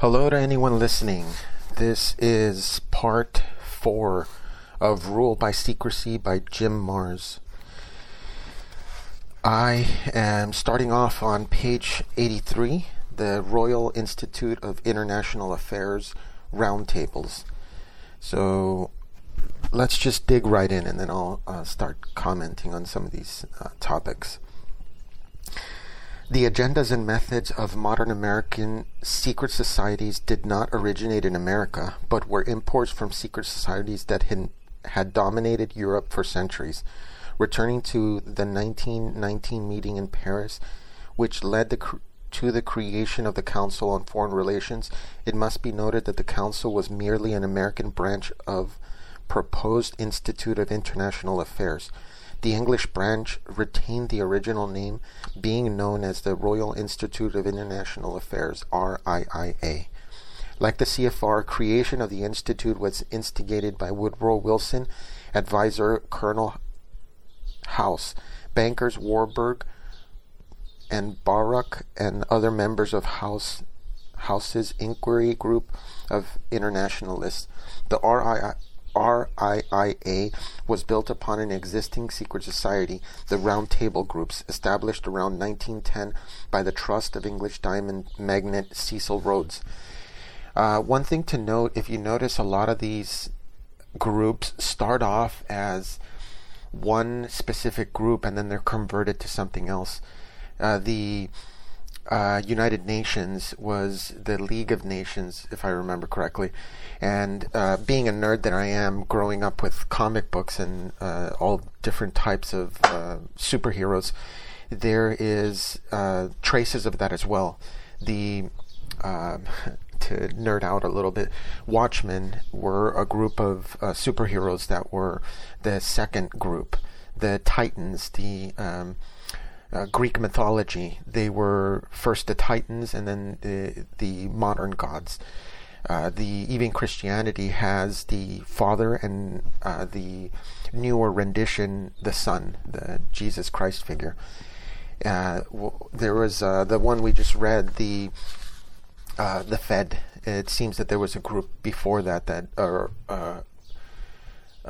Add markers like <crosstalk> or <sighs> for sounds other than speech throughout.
Hello to anyone listening. This is part four of Rule by Secrecy by Jim Marrs. I am starting off on page 83, the Royal Institute of International Affairs Roundtables. So let's just dig right in and then I'll uh, start commenting on some of these uh, topics. The agendas and methods of modern American secret societies did not originate in America, but were imports from secret societies that had, had dominated Europe for centuries. Returning to the 1919 meeting in Paris, which led the cr- to the creation of the Council on Foreign Relations, it must be noted that the Council was merely an American branch of proposed Institute of International Affairs. The English branch retained the original name, being known as the Royal Institute of International Affairs, RIIA. Like the CFR, creation of the institute was instigated by Woodrow Wilson, advisor Colonel House, bankers Warburg and Baruch, and other members of House House's inquiry group of internationalists. The RIIA RIIA was built upon an existing secret society, the Round Table Groups, established around 1910 by the Trust of English diamond magnate Cecil Rhodes. Uh, one thing to note, if you notice, a lot of these groups start off as one specific group and then they're converted to something else. Uh, the uh, United Nations was the League of Nations, if I remember correctly. And uh, being a nerd that I am, growing up with comic books and uh, all different types of uh, superheroes, there is uh, traces of that as well. The um, <laughs> to nerd out a little bit, Watchmen were a group of uh, superheroes that were the second group. The Titans, the um, uh, Greek mythology. They were first the Titans and then the, the modern gods. Uh, the even Christianity has the Father and uh, the newer rendition, the Son, the Jesus Christ figure. Uh, w- there was uh, the one we just read, the uh, the Fed. It seems that there was a group before that that or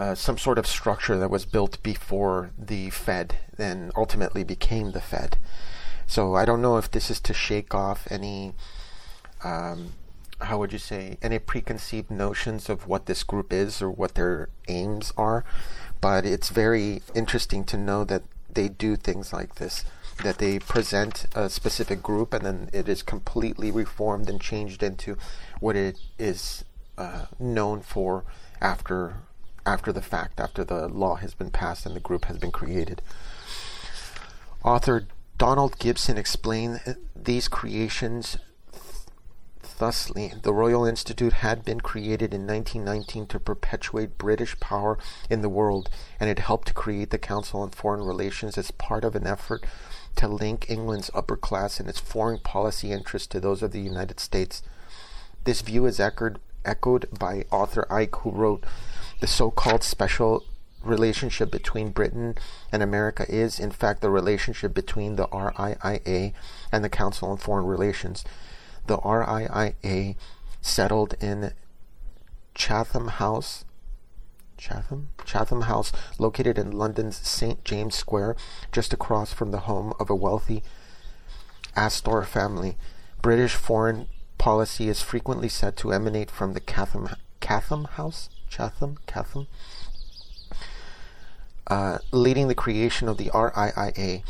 uh, some sort of structure that was built before the Fed and ultimately became the Fed. So I don't know if this is to shake off any, um, how would you say, any preconceived notions of what this group is or what their aims are, but it's very interesting to know that they do things like this. That they present a specific group and then it is completely reformed and changed into what it is uh, known for after after the fact, after the law has been passed and the group has been created. Author Donald Gibson explained these creations thusly. The Royal Institute had been created in 1919 to perpetuate British power in the world, and it helped to create the Council on Foreign Relations as part of an effort to link England's upper class and its foreign policy interests to those of the United States. This view is echoed, echoed by author Icke, who wrote, the so called special relationship between Britain and America is, in fact, the relationship between the RIIA and the Council on Foreign Relations. The RIIA settled in Chatham House. Chatham? Chatham House, located in London's St. James Square, just across from the home of a wealthy Astor family. British foreign policy is frequently said to emanate from the Chatham, Chatham House? Chatham, Chatham, uh, leading the creation of the RIIA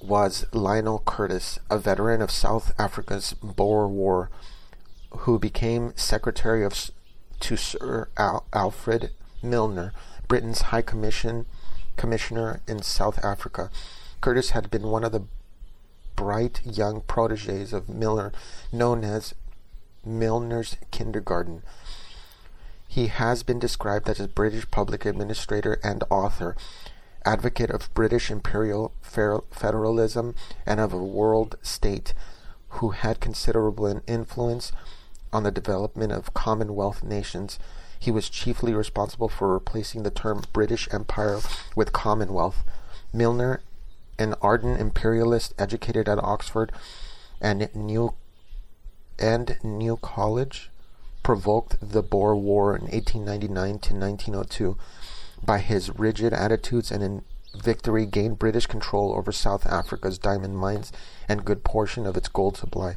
was Lionel Curtis, a veteran of South Africa's Boer War, who became secretary of to Sir Al- Alfred Milner, Britain's High Commission commissioner in South Africa. Curtis had been one of the bright young proteges of Milner, known as Milner's Kindergarten. He has been described as a British public administrator and author, advocate of British imperial federalism and of a world state, who had considerable influence on the development of Commonwealth nations. He was chiefly responsible for replacing the term British Empire with Commonwealth. Milner, an ardent imperialist educated at Oxford and New and New College, provoked the Boer War in 1899 to 1902 by his rigid attitudes and in victory gained British control over South Africa's diamond mines and good portion of its gold supply.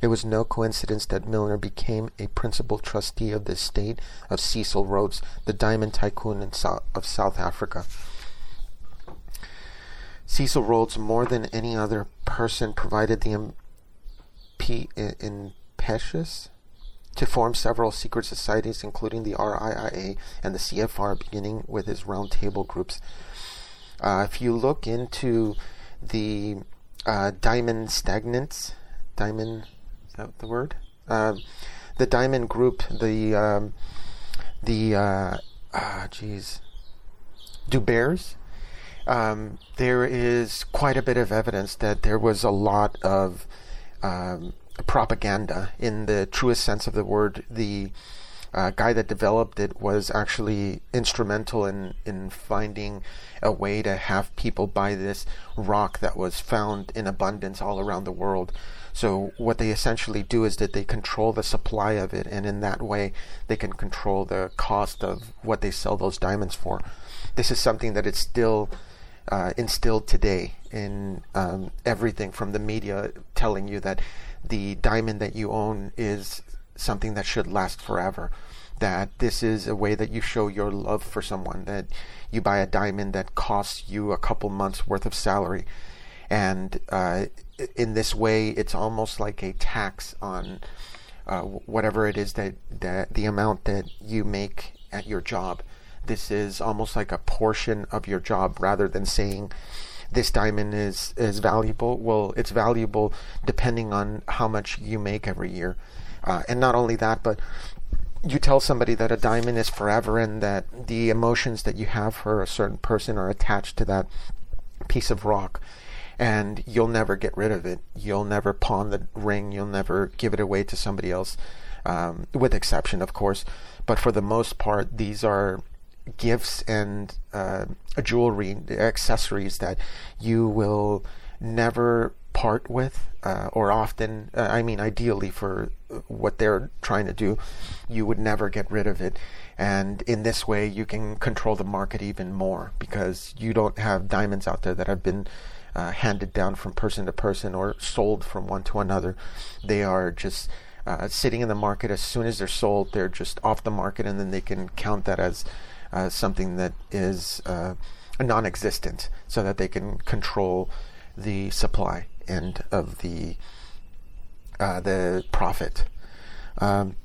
It was no coincidence that Milner became a principal trustee of the estate of Cecil Rhodes, the diamond tycoon of South Africa. Cecil Rhodes, more than any other person, provided the impetus to form several secret societies, including the RIIA and the CFR, beginning with his roundtable groups. Uh, if you look into the uh, diamond stagnants, diamond is that the word? Uh, the diamond group, the um, the uh, ah, geez, Du Um, there is quite a bit of evidence that there was a lot of um, propaganda in the truest sense of the word. The uh, guy that developed it was actually instrumental in, in finding a way to have people buy this rock that was found in abundance all around the world. So what they essentially do is that they control the supply of it, and in that way, they can control the cost of what they sell those diamonds for. This is something that is still uh, instilled today in um, everything from the media telling you that the diamond that you own is something that should last forever. That this is a way that you show your love for someone. That you buy a diamond that costs you a couple months worth of salary, and uh, in this way, it's almost like a tax on uh, whatever it is that, that the amount that you make at your job. This is almost like a portion of your job rather than saying this diamond is, is valuable. Well, it's valuable depending on how much you make every year. Uh, and not only that, but you tell somebody that a diamond is forever and that the emotions that you have for a certain person are attached to that piece of rock and you'll never get rid of it. You'll never pawn the ring. You'll never give it away to somebody else, um, with exception, of course. But for the most part, these are gifts and uh, jewelry, accessories that you will never part with, uh, or often, uh, I mean, ideally for what they're trying to do, you would never get rid of it. And in this way, you can control the market even more because you don't have diamonds out there that have been uh, handed down from person to person or sold from one to another. They are just uh, sitting in the market. As soon as they're sold, they're just off the market, and then they can count that as uh, something that is uh, non-existent, so that they can control the supply and of the uh, the profit. Um,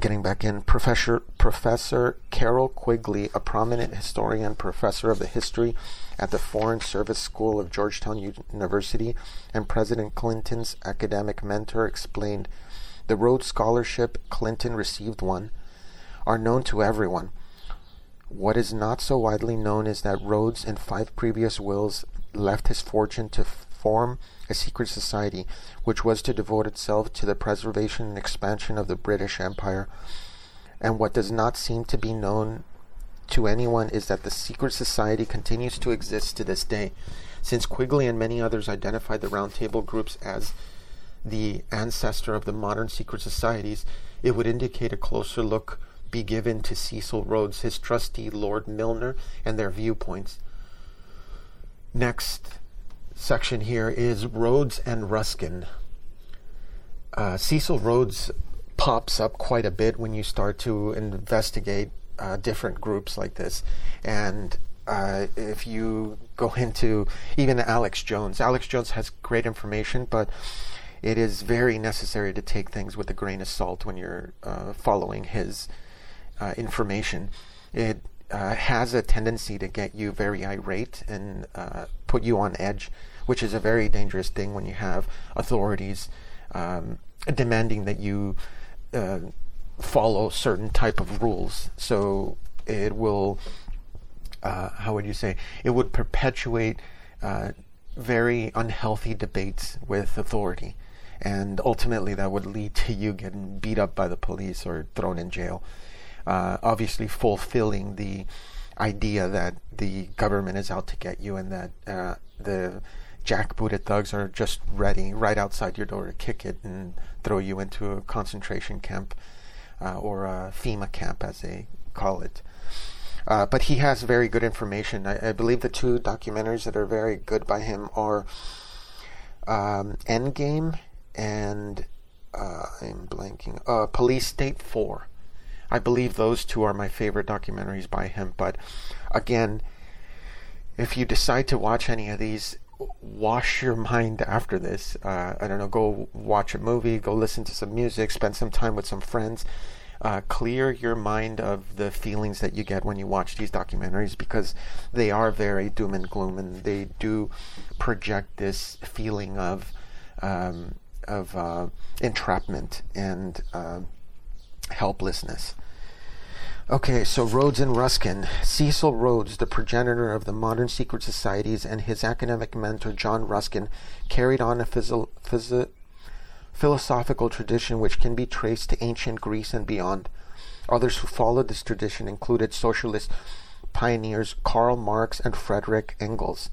getting back in, Professor Professor Carroll Quigley, a prominent historian, professor of the history at the Foreign Service School of Georgetown University, and President Clinton's academic mentor, explained the Rhodes Scholarship Clinton received one are known to everyone. What is not so widely known is that Rhodes, in five previous wills, left his fortune to form a secret society which was to devote itself to the preservation and expansion of the British Empire. And what does not seem to be known to anyone is that the secret society continues to exist to this day. Since Quigley and many others identified the Round Table groups as the ancestor of the modern secret societies, it would indicate a closer look be given to Cecil Rhodes, his trustee Lord Milner, and their viewpoints. Next section here is Rhodes and Ruskin. Uh, Cecil Rhodes pops up quite a bit when you start to investigate uh, different groups like this. And uh, if you go into even Alex Jones, Alex Jones has great information, but it is very necessary to take things with a grain of salt when you're uh, following his uh, information. It uh, has a tendency to get you very irate and uh, put you on edge which is a very dangerous thing when you have authorities um, demanding that you uh, follow certain type of rules. So it will, uh, how would you say, it would perpetuate uh, very unhealthy debates with authority. And ultimately, that would lead to you getting beat up by the police or thrown in jail. Uh, obviously, fulfilling the idea that the government is out to get you and that uh, the jackbooted thugs are just ready right outside your door to kick it and throw you into a concentration camp uh, or a FEMA camp, as they call it. Uh, but he has very good information. I, I, believe the two documentaries that are very good by him are um, Endgame and uh, I'm blanking. Uh, Police State 4. I believe those two are my favorite documentaries by him. But again, if you decide to watch any of these, wash your mind after this. Uh, I don't know, go watch a movie, go listen to some music, spend some time with some friends. Uh, clear your mind of the feelings that you get when you watch these documentaries because they are very doom and gloom and they do project this feeling of um, of uh, entrapment and uh, helplessness. Okay, so Rhodes and Ruskin. Cecil Rhodes, the progenitor of the modern secret societies, and his academic mentor John Ruskin carried on a phys- phys- philosophical tradition which can be traced to ancient Greece and beyond. Others who followed this tradition included socialist pioneers Karl Marx and Frederick Engels.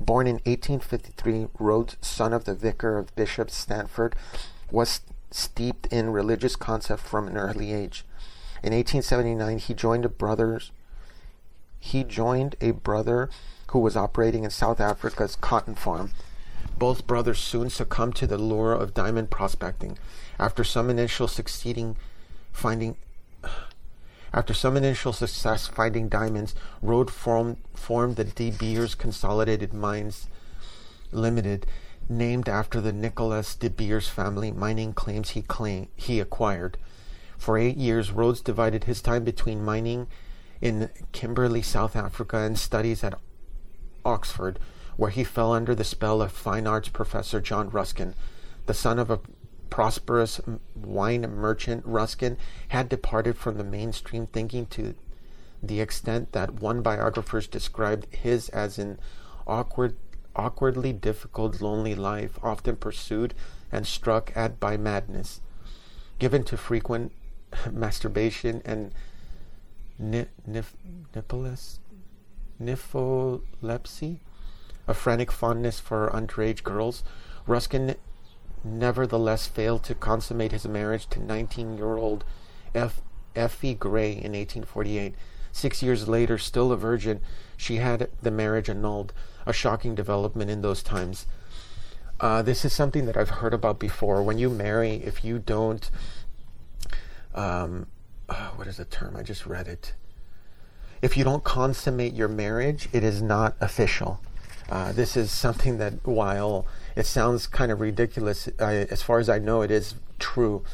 Born in 1853, Rhodes, son of the vicar of Bishop Stanford, was steeped in religious concept from an early age. In 1879, he joined a brothers. He joined a brother who was operating in South Africa's cotton farm. Both brothers soon succumbed to the lure of diamond prospecting. After some initial succeeding finding after some initial success finding diamonds, Rhodes formed, formed the De Beers Consolidated Mines Limited, named after the Nicholas De Beers family mining claims he claim, he acquired. For eight years, Rhodes divided his time between mining in Kimberley, South Africa, and studies at Oxford, where he fell under the spell of fine arts professor John Ruskin. The son of a prosperous wine merchant, Ruskin had departed from the mainstream thinking to the extent that one biographer described his as an awkward, awkwardly difficult, lonely life, often pursued and struck at by madness, given to frequent <laughs> masturbation and ni- nif- nypholepsy, a frantic fondness for underage girls, Ruskin nevertheless failed to consummate his marriage to 19 year old Effie Gray in 1848. Six years later, still a virgin, she had the marriage annulled, a shocking development in those times. Uh, this is something that I've heard about before. When you marry, if you don't um, uh, what is the term? I just read it. If you don't consummate your marriage, it is not official. Uh, this is something that, while it sounds kind of ridiculous, I, as far as I know, it is true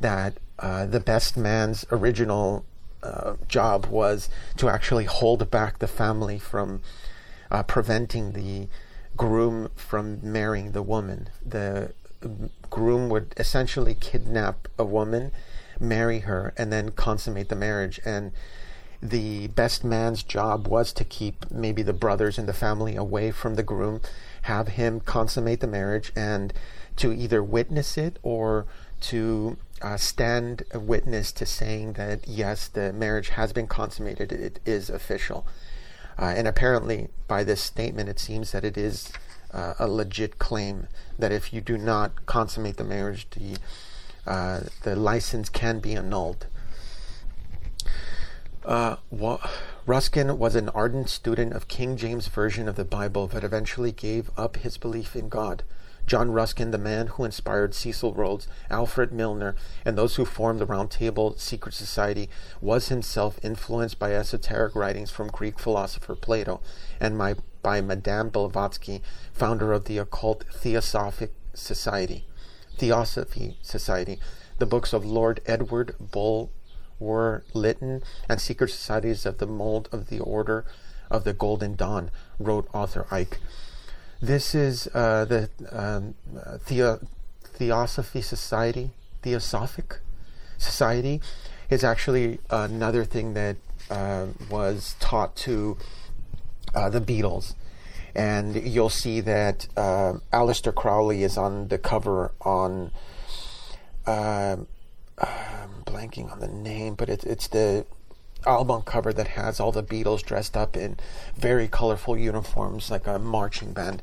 that uh, the best man's original uh, job was to actually hold back the family from uh, preventing the groom from marrying the woman. The groom would essentially kidnap a woman marry her and then consummate the marriage. And the best man's job was to keep maybe the brothers and the family away from the groom, have him consummate the marriage, and to either witness it or to uh, stand a witness to saying that yes, the marriage has been consummated, it is official. Uh, and apparently, by this statement, it seems that it is uh, a legit claim that if you do not consummate the marriage, the uh, the license can be annulled. Uh, Ruskin was an ardent student of King James Version of the Bible, but eventually gave up his belief in God. John Ruskin, the man who inspired Cecil Rhodes, Alfred Milner, and those who formed the Round Table Secret Society, was himself influenced by esoteric writings from Greek philosopher Plato and my, by Madame Blavatsky, founder of the occult Theosophic Society. Theosophy Society, the books of Lord Edward Bulwer Lytton, and Secret Societies of the Mold of the Order of the Golden Dawn, wrote author Icke. This is uh, the um, uh, Theo- Theosophy Society, Theosophic Society, is actually another thing that uh, was taught to uh, the Beatles. And you'll see that uh, Aleister Crowley is on the cover on. Um, I'm blanking on the name, but it, it's the album cover that has all the Beatles dressed up in very colorful uniforms, like a marching band.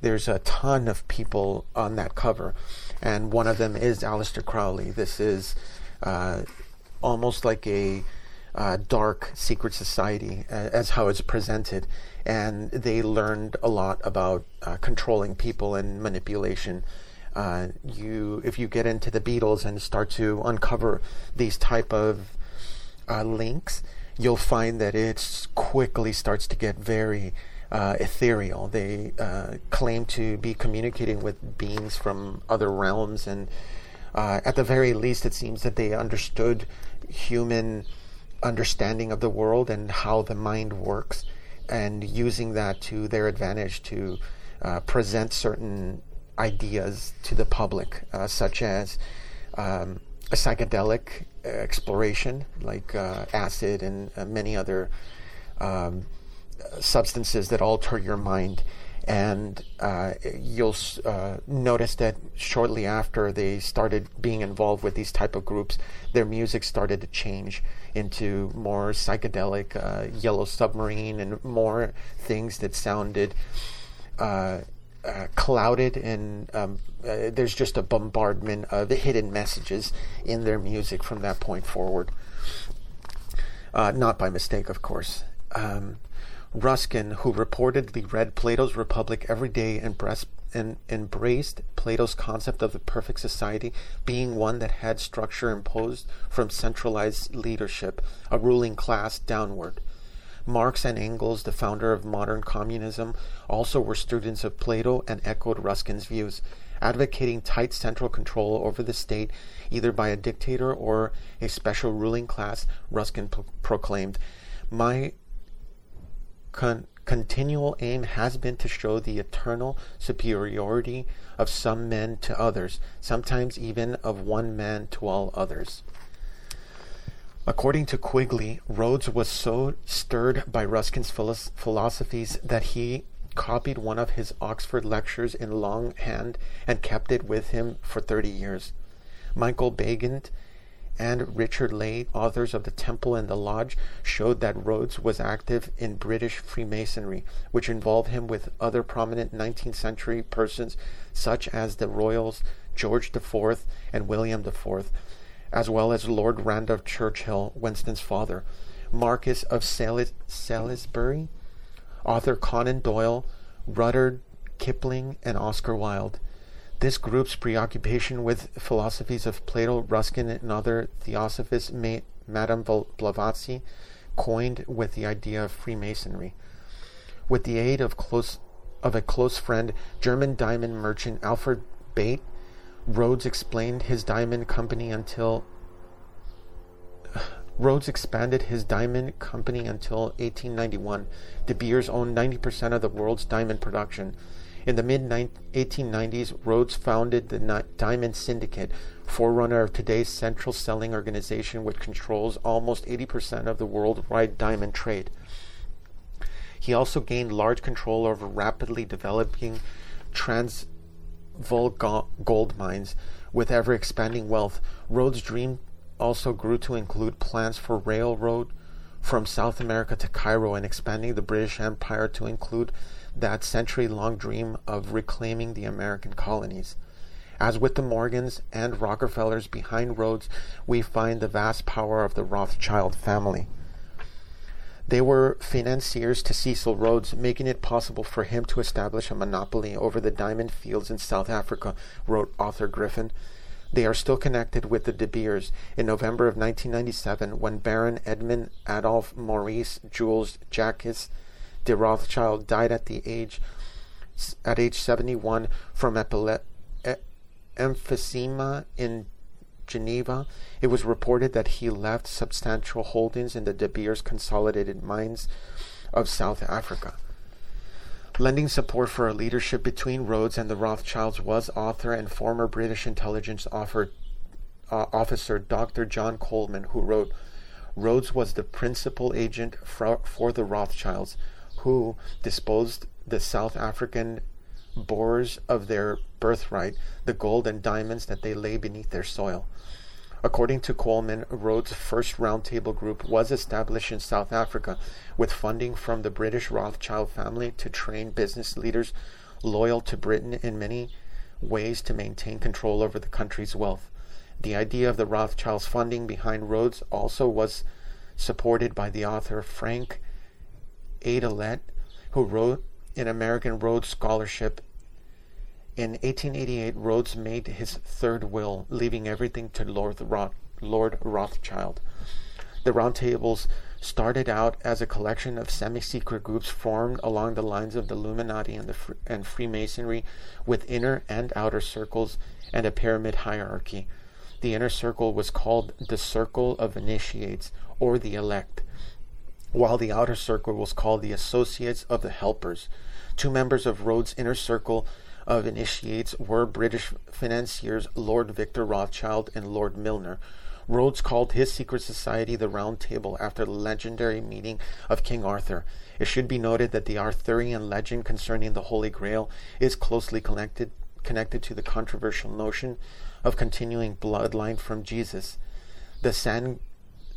There's a ton of people on that cover, and one of them is Aleister Crowley. This is uh, almost like a uh, dark secret society, uh, as how it's presented, and they learned a lot about uh, controlling people and manipulation. Uh, you, if you get into the Beatles and start to uncover these type of uh, links, you'll find that it quickly starts to get very uh, ethereal. They uh, claim to be communicating with beings from other realms, and uh, at the very least, it seems that they understood human understanding of the world and how the mind works, and using that to their advantage to uh, present certain ideas to the public, such as um, a psychedelic exploration like uh, acid and uh, many other um, substances that alter your mind. And uh, you'll uh, notice that shortly after they started being involved with these type of groups, their music started to change into more psychedelic, uh, Yellow Submarine, and more things that sounded uh, clouded and um, uh, there's just a bombardment of hidden messages in their music from that point forward. Uh, not by mistake, of course. Um, Ruskin, who reportedly read Plato's Republic every day and, breast, and embraced Plato's concept of the perfect society being one that had structure imposed from centralized leadership, a ruling class downward. Marx and Engels, the founder of modern communism, also were students of Plato and echoed Ruskin's views, advocating tight central control over the state, either by a dictator or a special ruling class. Ruskin pro- proclaimed, My con- continual aim has been to show the eternal superiority of some men to others, sometimes even of one man to all others. According to Quigley, Rhodes was so stirred by Ruskin's philosophies that he copied one of his Oxford lectures in longhand and kept it with him for 30 years. Michael Baigent and Richard Leigh, authors of The Temple and the Lodge, showed that Rhodes was active in British Freemasonry, which involved him with other prominent 19th century persons such as the royals George IV and William IV, as well as Lord Randolph Churchill, Winston's father, Marquis of Salis- Salisbury, author Conan Doyle, Rudyard Kipling, and Oscar Wilde. This group's preoccupation with philosophies of Plato, Ruskin, and other theosophists made Madame Blavatsky coined with the idea of Freemasonry. With the aid of close of a close friend, German diamond merchant Alfred Bate, Rhodes explained his diamond company until <sighs> Rhodes expanded his diamond company until 1891. De Beers owned 90% of the world's diamond production. In the mid 1890s, Rhodes founded the Diamond Syndicate, forerunner of today's central selling organization, which controls almost 80% of the worldwide diamond trade. He also gained large control over rapidly developing trans gold mines. With ever expanding wealth, Rhodes' dream also grew to include plans for railroad from South America to Cairo and expanding the British Empire to include that century long dream of reclaiming the American colonies. As with the Morgans and Rockefellers behind Rhodes, we find the vast power of the Rothschild family. They were financiers to Cecil Rhodes, making it possible for him to establish a monopoly over the diamond fields in South Africa, wrote Arthur Griffin. They are still connected with the De Beers. In November of 1997, when Baron Edmund Adolf Maurice Jules Jacques de Rothschild died at the age at age 71 from epile- emphysema in Geneva, it was reported that he left substantial holdings in the De Beers Consolidated Mines of South Africa. Lending support for a leadership between Rhodes and the Rothschilds was author and former British intelligence offer, uh, officer Dr. John Coleman, who wrote, Rhodes was the principal agent for, for the Rothschilds, who disposed the South African Boers of their birthright, the gold and diamonds that they lay beneath their soil. According to Coleman, Rhodes' first roundtable group was established in South Africa with funding from the British Rothschild family to train business leaders loyal to Britain in many ways to maintain control over the country's wealth. The idea of the Rothschilds' funding behind Rhodes also was supported by the author Frank Aydelotte, who wrote an American Rhodes Scholarship in 1888, Rhodes made his third will, leaving everything to Lord, Roth, Lord Rothschild. The roundtables started out as a collection of semi-secret groups formed along the lines of the Illuminati and, the, and Freemasonry, with inner and outer circles and a pyramid hierarchy. The inner circle was called the Circle of Initiates, or the Elect, while the outer circle was called the Associates of the Helpers. Two members of Rhodes' inner circle of initiates were British financiers Lord Victor Rothschild and Lord Milner. Rhodes called his secret society the Round Table after the legendary meeting of King Arthur. It should be noted that the Arthurian legend concerning the Holy Grail is closely connected connected to the controversial notion of continuing bloodline from Jesus. The sang-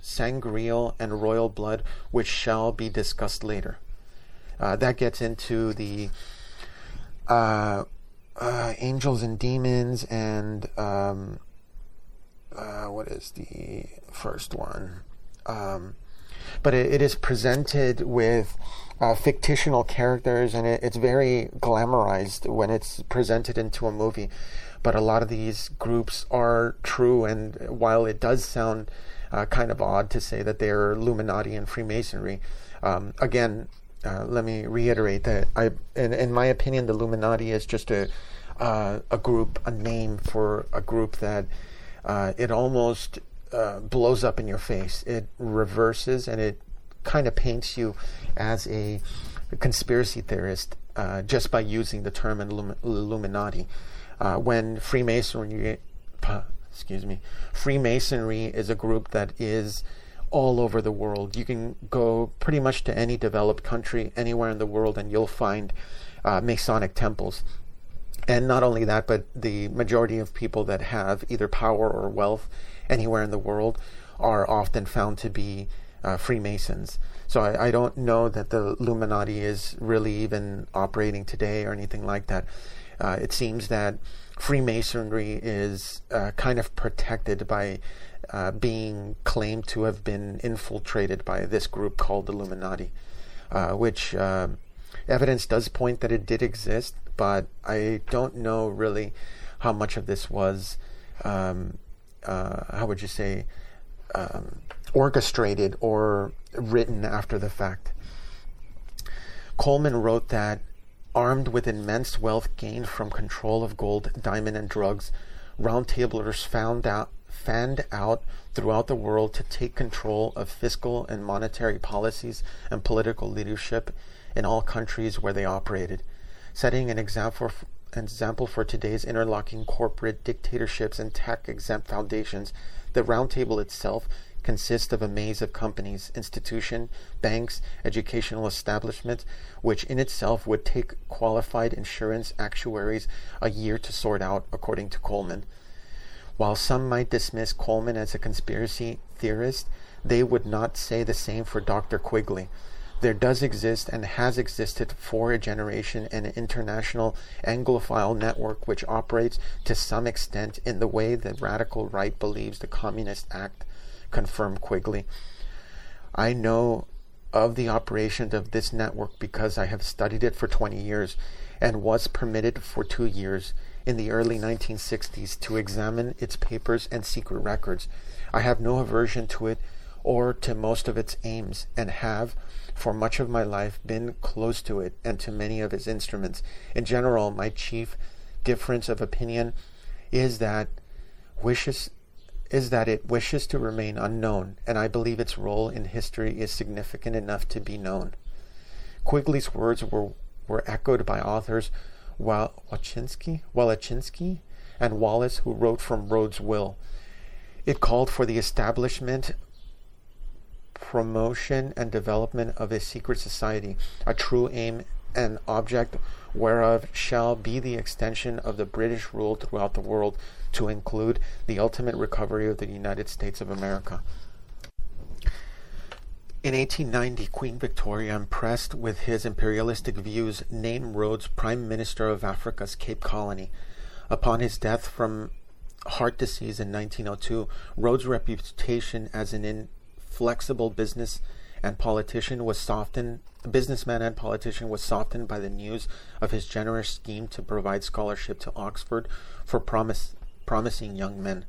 sangreal and royal blood, which shall be discussed later. Uh, that gets into the uh, uh, Angels and Demons and um, uh, what is the first one? Um, but it, it is presented with uh, fictional characters and it, it's very glamorized when it's presented into a movie. But a lot of these groups are true, and while it does sound uh, kind of odd to say that they're Illuminati and Freemasonry, um, again, uh, let me reiterate that I, in, in my opinion, the Illuminati is just a uh, a group, a name for a group that uh, it almost uh, blows up in your face. It reverses and it kind of paints you as a conspiracy theorist uh, just by using the term Illum- Illuminati. Uh, when Freemasonry, excuse me, Freemasonry is a group that is all over the world. You can go pretty much to any developed country anywhere in the world and you'll find uh, Masonic temples and not only that, but the majority of people that have either power or wealth anywhere in the world are often found to be uh, Freemasons. So I, I, don't know that the Illuminati is really even operating today or anything like that. Uh, it seems that Freemasonry is uh, kind of protected by uh, being claimed to have been infiltrated by this group called Illuminati, uh, which uh, evidence does point that it did exist but I don't know really how much of this was, um, uh, how would you say, um, orchestrated or written after the fact. Coleman wrote that armed with immense wealth gained from control of gold, diamond, and drugs, roundtablers found out fanned out throughout the world to take control of fiscal and monetary policies and political leadership in all countries where they operated setting an example for, today's interlocking corporate dictatorships and tech exempt foundations. The roundtable itself consists of a maze of companies, institutions, banks, educational establishments, which in itself would take qualified insurance actuaries a year to sort out, according to Coleman. While some might dismiss Coleman as a conspiracy theorist, they would not say the same for Dr. Quigley there does exist and has existed for a generation an international Anglophile network which operates to some extent in the way the radical right believes the Communist Act, confirmed Quigley. I know of the operation of this network because I have studied it for 20 years and was permitted for two years in the early 1960s to examine its papers and secret records. I have no aversion to it or to most of its aims and have for much of my life been close to it and to many of its instruments. In general, my chief difference of opinion is that wishes is that it wishes to remain unknown, and I believe its role in history is significant enough to be known. Quigley's words were were echoed by authors Wallechinsky, Wallechinsky and Wallace, who wrote from Rhodes' will. It called for the establishment, promotion, and development of a secret society, a true aim and object whereof shall be the extension of the British rule throughout the world to include the ultimate recovery of the United States of America. In 1890, Queen Victoria, impressed with his imperialistic views, named Rhodes Prime Minister of Africa's Cape Colony. Upon his death from heart disease in 1902, Rhodes' reputation as an inflexible business and politician was softened businessman and politician was softened by the news of his generous scheme to provide scholarship to Oxford for promise, promising young men.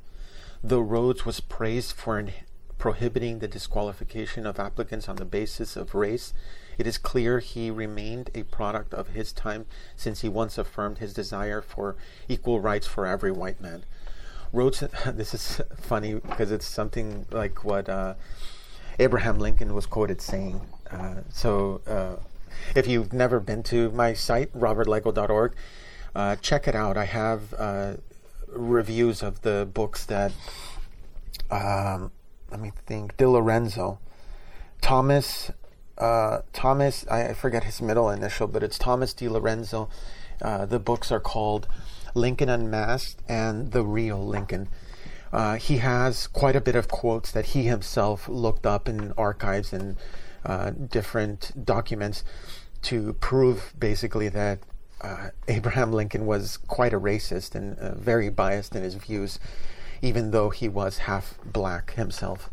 Though Rhodes was praised for an, prohibiting the disqualification of applicants on the basis of race, it is clear he remained a product of his time since he once affirmed his desire for equal rights for every white man. Rhodes, <laughs> this is funny because it's something like what uh, Abraham Lincoln was quoted saying. Uh, so uh, if you've never been to my site, robertlego.org, uh, check it out. I have uh, reviews of the books that um, let me think, DiLorenzo, Thomas, uh, Thomas, I, forget his middle initial, but it's Thomas DiLorenzo. Uh, the books are called Lincoln Unmasked and The Real Lincoln. Uh, he has quite a bit of quotes that he himself looked up in archives and uh, different documents to prove basically that uh, <laughs> Abraham Lincoln was quite a racist and uh, very biased in his views even though he was half black himself.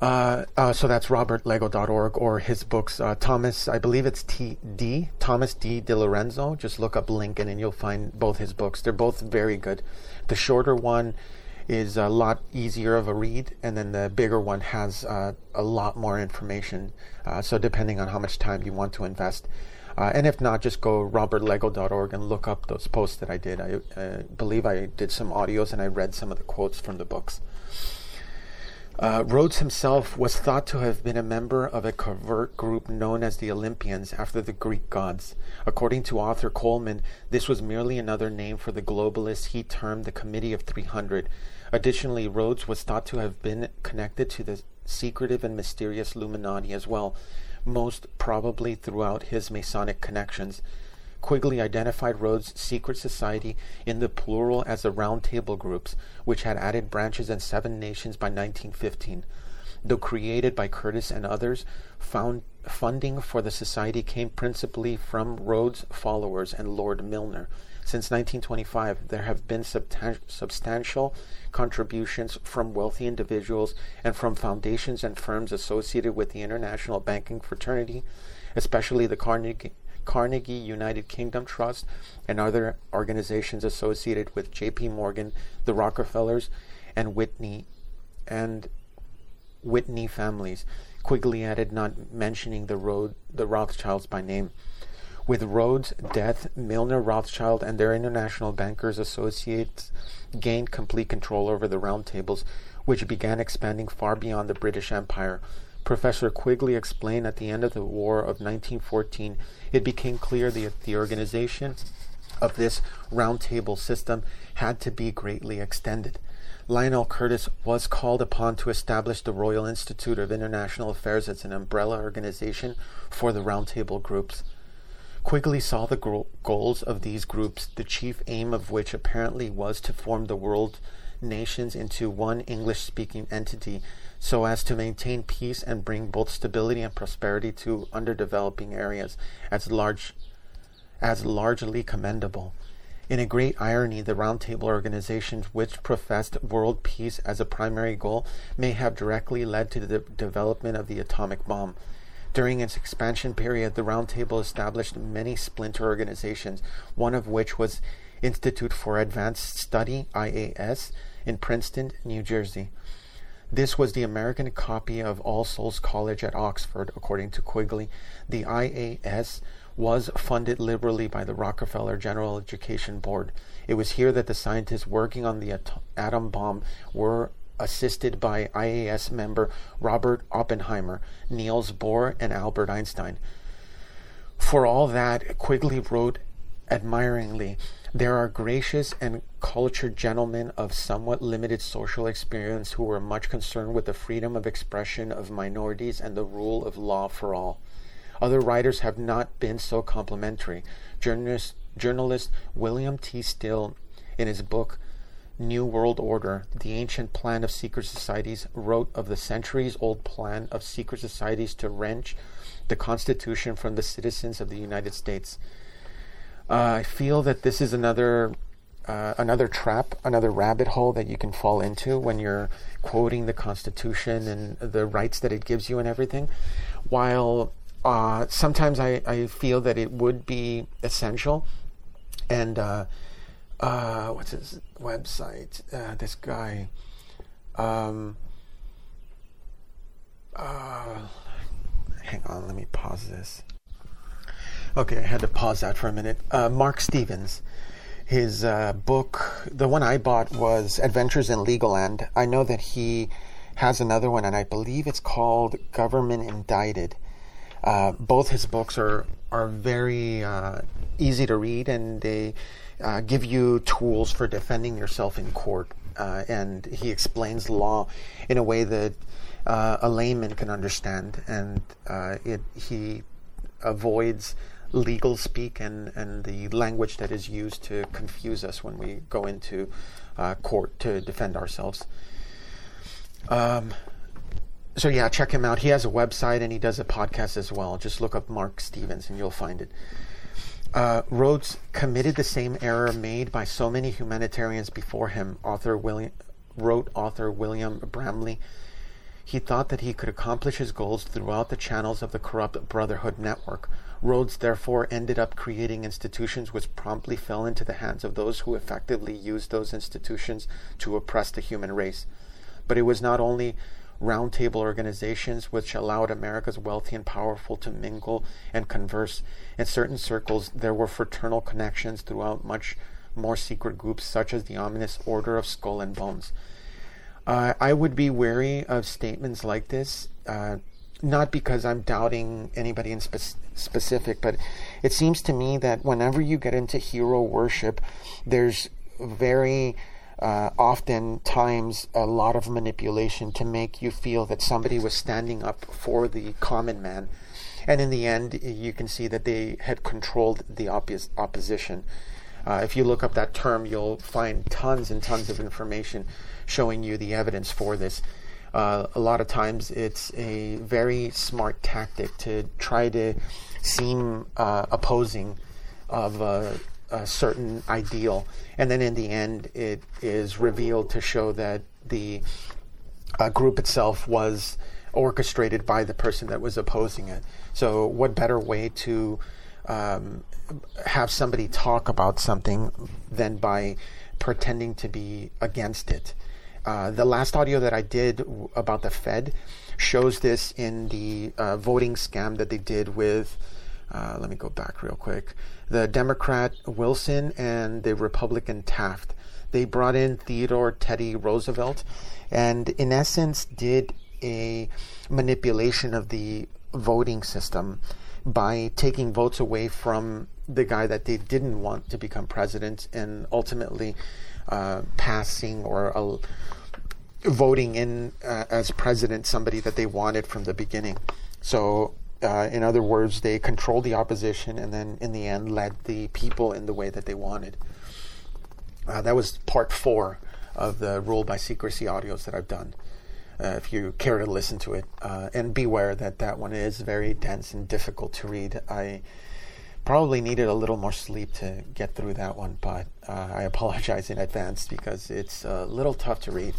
Uh, uh, so that's robertlego.org or his books. Uh, Thomas, I believe it's T D Thomas D. DiLorenzo. Just look up Lincoln and you'll find both his books. They're both very good. The shorter one is a lot easier of a read, and then the bigger one has uh, a lot more information. Uh, so depending on how much time you want to invest, uh, and if not, just go robertlego.org and look up those posts that I did. I uh, believe I did some audios and I read some of the quotes from the books. Uh, Rhodes himself was thought to have been a member of a covert group known as the Olympians after the Greek gods. According to author Coleman, this was merely another name for the globalists he termed the Committee of 300. Additionally, Rhodes was thought to have been connected to the secretive and mysterious Illuminati as well most probably throughout his Masonic connections. Quigley identified Rhodes' secret society in the plural as the Round Table groups, which had added branches in seven nations by 1915. Though created by Curtis and others, found funding for the society came principally from Rhodes' followers and Lord Milner. Since 1925, there have been substantial contributions from wealthy individuals and from foundations and firms associated with the international banking fraternity, especially the Carnegie, Carnegie United Kingdom Trust and other organizations associated with J.P. Morgan, the Rockefellers, and Whitney and Whitney families. Quigley added, not mentioning the road the Rothschilds by name. With Rhodes' death, Milner, Rothschild, and their international bankers associates gained complete control over the round tables, which began expanding far beyond the British Empire. Professor Quigley explained at the end of the War of 1914, it became clear that the organization of this roundtable system had to be greatly extended. Lionel Curtis was called upon to establish the Royal Institute of International Affairs as an umbrella organization for the roundtable groups. Quigley saw the gro- goals of these groups, the chief aim of which apparently was to form the world nations into one English speaking entity so as to maintain peace and bring both stability and prosperity to underdeveloping areas as large as largely commendable. In a great irony, the Roundtable organizations which professed world peace as a primary goal may have directly led to the development of the atomic bomb. During its expansion period, the Roundtable established many splinter organizations, one of which was Institute for Advanced Study, IAS, in Princeton, New Jersey. This was the American copy of All Souls College at Oxford, according to Quigley. The IAS was funded liberally by the Rockefeller General Education Board. It was here that the scientists working on the at- atom bomb were assisted by IAS member Robert Oppenheimer, Niels Bohr, and Albert Einstein. For all that, Quigley wrote admiringly, there are gracious and cultured gentlemen of somewhat limited social experience who are much concerned with the freedom of expression of minorities and the rule of law for all. Other writers have not been so complimentary. Journalist, journalist William T. Still, in his book New World Order, The Ancient Plan of Secret Societies, wrote of the centuries old plan of secret societies to wrench the Constitution from the citizens of the United States. Uh, I feel that this is another uh, another trap, another rabbit hole that you can fall into when you're quoting the Constitution and the rights that it gives you and everything. While uh, sometimes I, I feel that it would be essential, and uh, uh, what's his website? Uh, this guy. Um, hang on, let me pause this. Okay, I had to pause that for a minute. Uh, Marc Stevens, his uh, book, the one I bought was Adventures in Legal Land. I know that he has another one, and I believe it's called Government Indicted. Uh, both his books are are very uh, easy to read, and they uh, give you tools for defending yourself in court. Uh, and he explains law in a way that a layman can understand, and it he avoids legal speak and, and the language that is used to confuse us when we go into uh, court to defend ourselves. Um, so yeah, check him out. He has a website and he does a podcast as well. Just look up Marc Stevens and you'll find it. Uh, Rhodes committed the same error made by so many humanitarians before him. Author William wrote author William Bramley. He thought that he could accomplish his goals throughout the channels of the corrupt Brotherhood network. Rhodes therefore ended up creating institutions which promptly fell into the hands of those who effectively used those institutions to oppress the human race. But it was not only roundtable organizations which allowed America's wealthy and powerful to mingle and converse. In certain circles, there were fraternal connections throughout much more secret groups, such as the ominous Order of Skull and Bones. Uh, I would be wary of statements like this. Uh, not because I'm doubting anybody in spe- specific, but it seems to me that whenever you get into hero worship, there's very uh, often times a lot of manipulation to make you feel that somebody was standing up for the common man. And in the end, you can see that they had controlled the oppos- opposition. Uh, if you look up that term, you'll find tons and tons of information showing you the evidence for this uh, a lot of times it's a very smart tactic to try to seem uh, opposing of a, certain ideal. And then in the end, it is revealed to show that the uh, group itself was orchestrated by the person that was opposing it. So, what better way to um, have somebody talk about something than by pretending to be against it? Uh, the last audio that I did w- about the Fed shows this in the uh, voting scam that they did with. Uh, let me go back real quick. The Democrat Wilson and the Republican Taft. They brought in Theodore Teddy Roosevelt, and in essence did a manipulation of the voting system by taking votes away from the guy that they didn't want to become president and ultimately uh, passing or uh, voting in uh, as president somebody that they wanted from the beginning. So, uh, in other words, they controlled the opposition and then in the end led the people in the way that they wanted. Uh, that was part four of the rule by secrecy audios that I've done. Uh, if you care to listen to it, and beware that that one is very dense and difficult to read. I probably needed a little more sleep to get through that one, but uh, I apologize in advance because it's a little tough to read.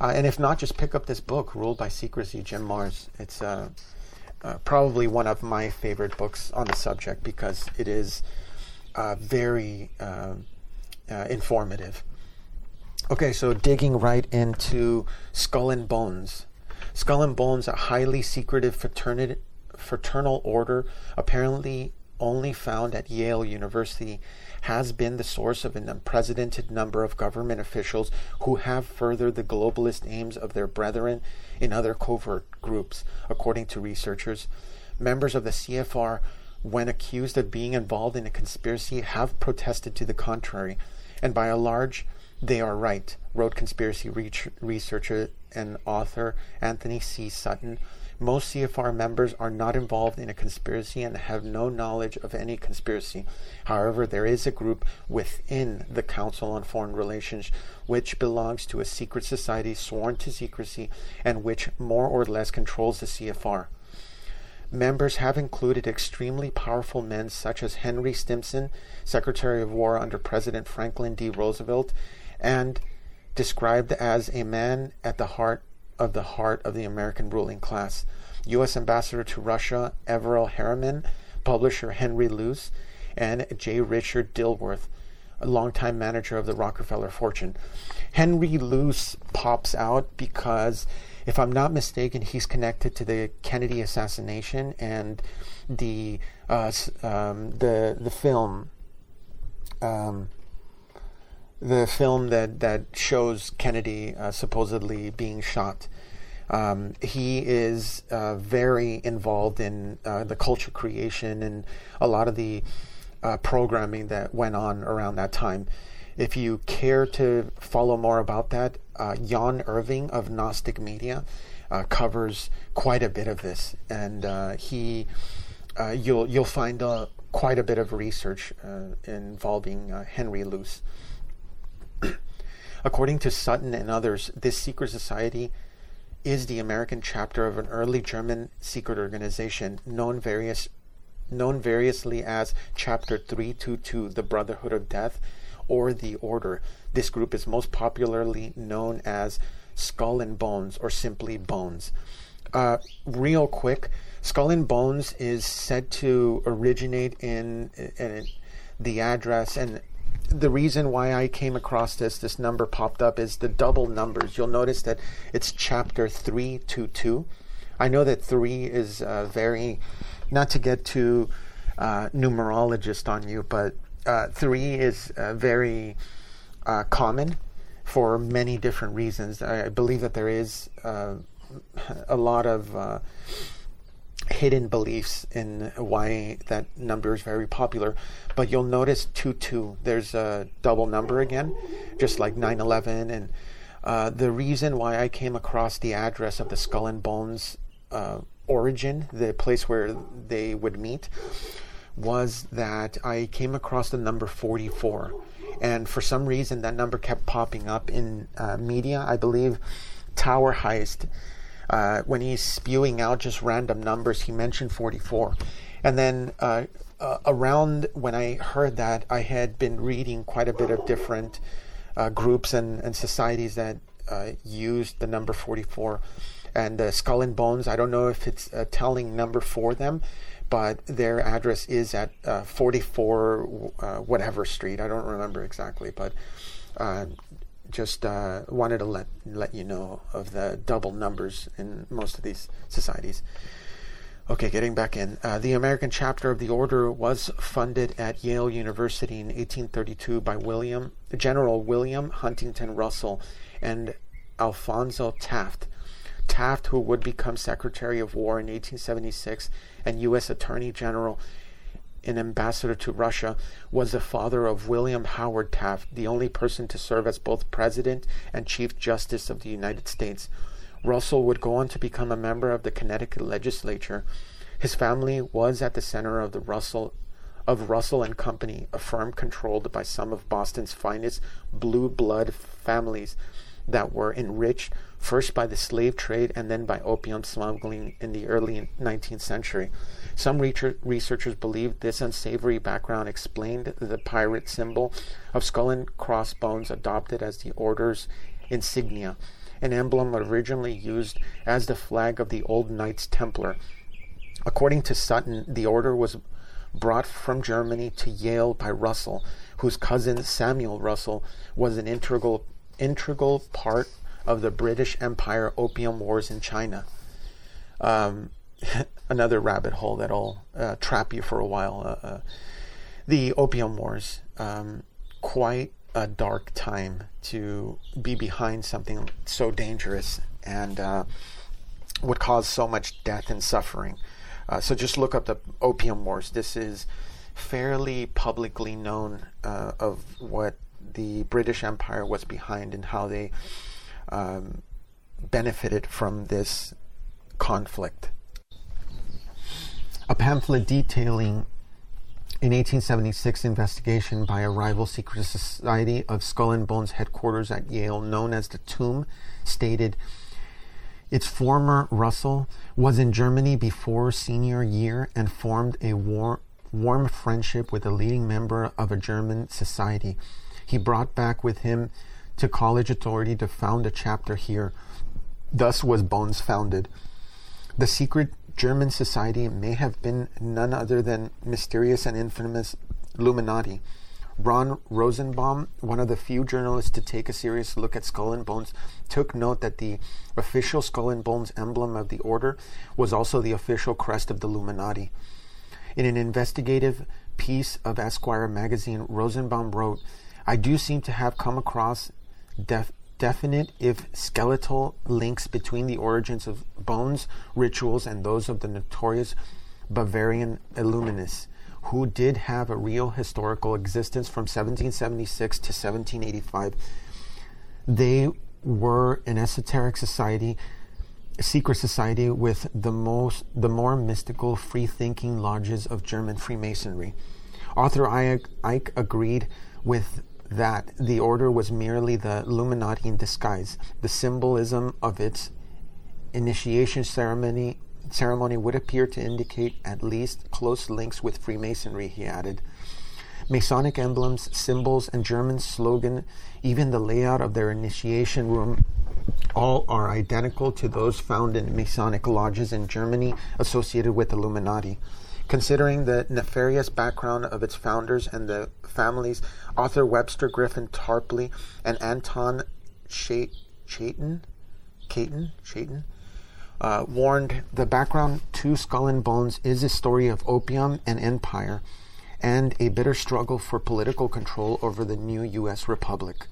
Uh, and if not, just pick up this book, Ruled by Secrecy, Jim Marrs. It's uh, uh probably one of my favorite books on the subject because it is uh, very uh, informative. Okay, so digging right into Skull and Bones. Skull and Bones, a highly secretive fraternal order, apparently only found at Yale University, has been the source of an unprecedented number of government officials who have furthered the globalist aims of their brethren in other covert groups, according to researchers. Members of the CFR when accused of being involved in a conspiracy, have protested to the contrary, and by a large, they are right, wrote conspiracy researcher and author Anthony C. Sutton. Most CFR members are not involved in a conspiracy and have no knowledge of any conspiracy. However, there is a group within the Council on Foreign Relations which belongs to a secret society sworn to secrecy and which more or less controls the CFR. Members have included extremely powerful men such as Henry Stimson, Secretary of War under President Franklin D. Roosevelt, and described as a man at the heart of the heart of the American ruling class. U.S. Ambassador to Russia Averell Harriman, publisher Henry Luce, and J. Richard Dilworth, a longtime manager of the Rockefeller fortune. Henry Luce pops out because, if I'm not mistaken, he's connected to the Kennedy assassination and the uh, um, the the film. Um, the film that, that shows Kennedy uh, supposedly being shot. Um, he is uh, very involved in uh, the culture creation and a lot of the uh, programming that went on around that time. If you care to follow more about that, uh, Jan Irvin of Gnostic Media uh, covers quite a bit of this, and he you'll you'll find quite a bit of research involving Henry Luce. <clears throat> According to Sutton and others, this secret society is the American chapter of an early German secret organization known various known variously as Chapter 322, the Brotherhood of Death, or the Order. This group is most popularly known as Skull and Bones, or simply Bones. Uh, real quick, Skull and Bones is said to originate in, in the address and the reason why I came across this, this number popped up, is the double numbers. You'll notice that it's chapter 322. I know that 3 is uh, very, not to get too uh, numerologist on you, but uh, 3 is uh, very uh, common for many different reasons. I believe that there is uh, a lot of hidden beliefs in why that number is very popular. But you'll notice 2 2, there's a double number again, just like 9 11. And uh, the reason why I came across the address of the Skull and Bones uh, origin, the place where they would meet, was that I came across the number 44. And for some reason, that number kept popping up in uh, media. I believe Tower Heist uh, when he's spewing out just random numbers, he mentioned 44. And then uh, uh, around when I heard that, I had been reading quite a bit of different uh, groups and, and societies that uh, used the number 44. And the Skull and Bones, I don't know if it's a telling number for them, but their address is at 44 whatever street. I don't remember exactly, but just uh, wanted to let let you know of the double numbers in most of these societies. Okay, getting back in. Uh, the American chapter of the order was funded at Yale University in 1832 by William General William Huntington Russell and Alphonso Taft. Taft, who would become Secretary of War in 1876 and U.S. Attorney General an ambassador to Russia, was the father of William Howard Taft, the only person to serve as both President and Chief Justice of the United States. Russell would go on to become a member of the Connecticut legislature. His family was at the center of the Russell of Russell and Company, a firm controlled by some of Boston's finest blue blood families that were enriched first by the slave trade and then by opium smuggling in the early 19th century. Some researchers believe this unsavory background explained the pirate symbol of skull and crossbones adopted as the order's insignia, an emblem originally used as the flag of the old Knights Templar. According to Sutton, the order was brought from Germany to Yale by Russell, whose cousin Samuel Russell was an integral integral part of the British Empire opium wars in China. Um, <laughs> another rabbit hole that'll uh, trap you for a while. Uh, uh, the Opium Wars, um, quite a dark time to be behind something so dangerous and uh, would cause so much death and suffering. Uh, so just look up the Opium Wars. This is fairly publicly known uh, of what the British Empire was behind and how they um, benefited from this conflict. A pamphlet detailing an 1876 investigation by a rival secret society of Skull and Bones headquarters at Yale, known as the Tomb, stated its former Russell was in Germany before senior year and formed a war, warm friendship with a leading member of a German society. He brought back with him to college authority to found a chapter here. Thus was Bones founded. The secret German society may have been none other than mysterious and infamous Illuminati. Ron Rosenbaum, one of the few journalists to take a serious look at Skull and Bones, took note that the official Skull and Bones emblem of the order was also the official crest of the Illuminati. In an investigative piece of Esquire magazine, Rosenbaum wrote, I do seem to have come across def- definite, if skeletal, links between the origins of Bones rituals and those of the notorious Bavarian Illuminists who did have a real historical existence from 1776 to 1785. They were an esoteric society, a secret society with the most, the more mystical, free-thinking lodges of German Freemasonry. Author Icke, Icke agreed with that the order was merely the Illuminati in disguise. The symbolism of its initiation ceremony ceremony would appear to indicate at least close links with Freemasonry, he added. Masonic emblems, symbols, and German slogan, even the layout of their initiation room, all are identical to those found in Masonic lodges in Germany associated with Illuminati. Considering the nefarious background of its founders and the families, author Webster Griffin Tarpley and Anton Chaitin, Caton, Chaitin, uh, warned the background to Skull and Bones is a story of opium and empire and a bitter struggle for political control over the new U.S. Republic.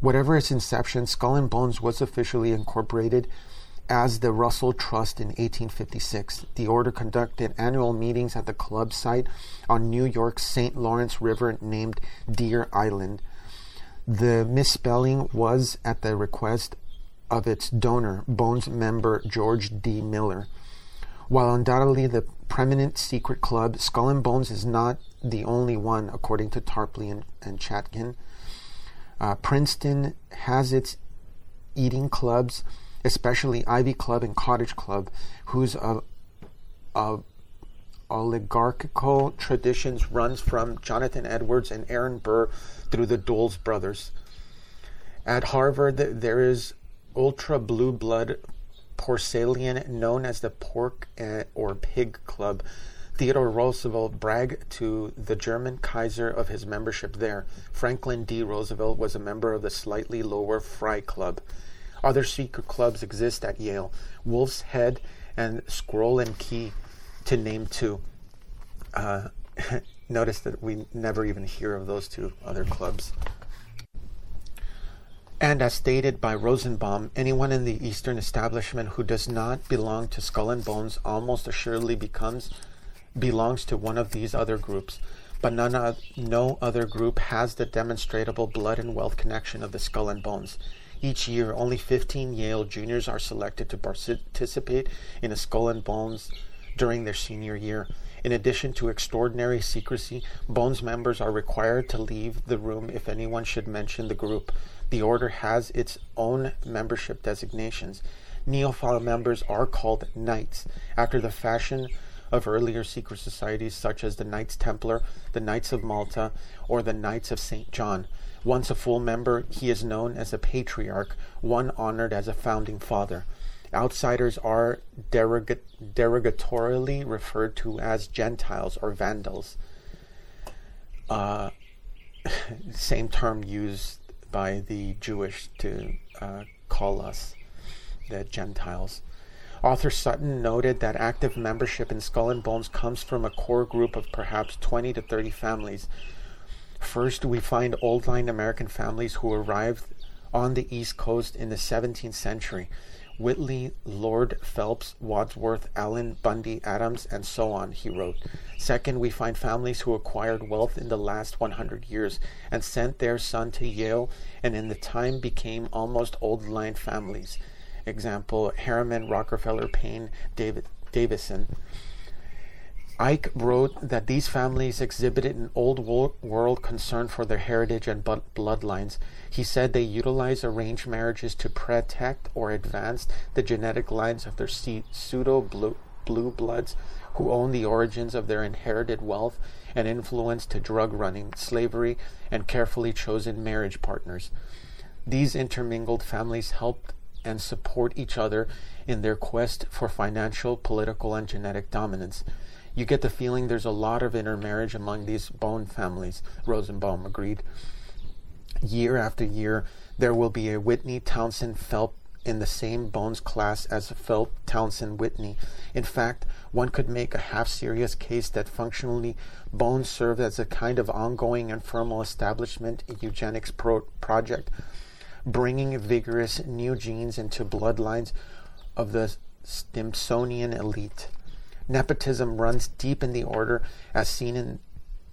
Whatever its inception, Skull and Bones was officially incorporated as the Russell Trust in 1856. The order conducted annual meetings at the club site on New York's St. Lawrence River named Deer Island. The misspelling was at the request of its donor, Bones member George D. Miller. While undoubtedly the preeminent secret club, Skull and Bones is not the only one, according to Tarpley and, and Chaitkin. Uh, Princeton has its eating clubs, especially Ivy Club and Cottage Club, whose uh, uh, oligarchical traditions runs from Jonathan Edwards and Aaron Burr through the Dulles brothers. At Harvard, there is ultra blue blood Porcellian known as the Pork eh, or Pig Club. Theodore Roosevelt bragged to the German Kaiser of his membership there. Franklin D. Roosevelt was a member of the slightly lower Fly Club. Other secret clubs exist at Yale Wolf's Head and Scroll and Key, to name two. Uh, <laughs> notice that we never even hear of those two other clubs. And as stated by Rosenbaum, anyone in the Eastern establishment who does not belong to Skull and Bones almost assuredly becomes belongs to one of these other groups, but none of, no other group has the demonstrable blood and wealth connection of the Skull and Bones. Each year, only 15 Yale juniors are selected to participate in a Skull and Bones during their senior year. In addition to extraordinary secrecy, Bones members are required to leave the room if anyone should mention the group. The order has its own membership designations. Neophile members are called knights, after the fashion of earlier secret societies such as the Knights Templar, the Knights of Malta, or the Knights of St. John. Once a full member, he is known as a patriarch, one honored as a founding father. Outsiders are derogatorily referred to as Gentiles or Vandals. Uh, <laughs> same term used by the Jewish to uh, call us the Gentiles. Author Sutton noted that active membership in Skull and Bones comes from a core group of perhaps 20 to 30 families. First, we find old line American families who arrived on the East Coast in the 17th century. Whitley, Lord Phelps, Wadsworth, Allen, Bundy, Adams, and so on, he wrote. Second, we find families who acquired wealth in the last 100 years and sent their son to Yale and in the time became almost old line families. Example Harriman, Rockefeller, Payne, David, Davison. Icke wrote that these families exhibited an old world concern for their heritage and bloodlines. He said they utilize arranged marriages to protect or advance the genetic lines of their pseudo blue, blue bloods who own the origins of their inherited wealth and influence to drug running, slavery, and carefully chosen marriage partners. These intermingled families helped and support each other in their quest for financial, political, and genetic dominance. You get the feeling there's a lot of intermarriage among these Bone families, Rosenbaum agreed. Year after year, there will be a Whitney Townsend Phelps in the same Bones class as Phelps Townsend Whitney. In fact, one could make a half serious case that functionally Bones served as a kind of ongoing and formal establishment eugenics pro- project, bringing vigorous new genes into bloodlines of the Stimsonian elite. Nepotism runs deep in the order, as seen in,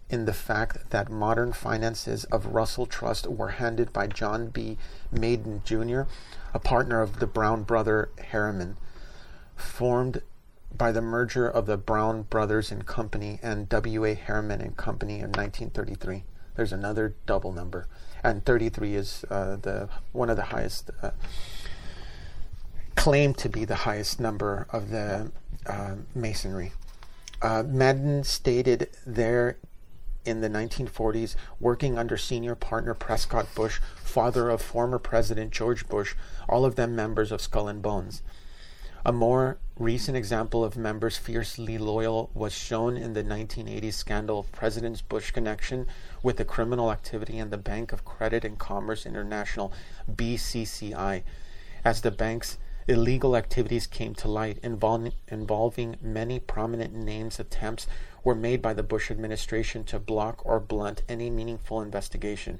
in the fact that modern finances of Russell Trust were handed by John B. Madden Jr., a partner of the Brown brother Harriman, formed by the merger of the Brown Brothers and Company and W.A. Harriman and Company in 1933. There's another double number, and 33 is uh, the one of the highest, uh, claimed to be the highest number of the uh, masonry. Uh, Madden stated there in the 1940s, working under senior partner Prescott Bush, father of former President George Bush, all of them members of Skull and Bones. A more recent example of members fiercely loyal was shown in the 1980s scandal of President Bush connection with the criminal activity in the Bank of Credit and Commerce International, BCCI, as the bank's illegal activities came to light involving, involving many prominent names attempts were made by the Bush administration to block or blunt any meaningful investigation.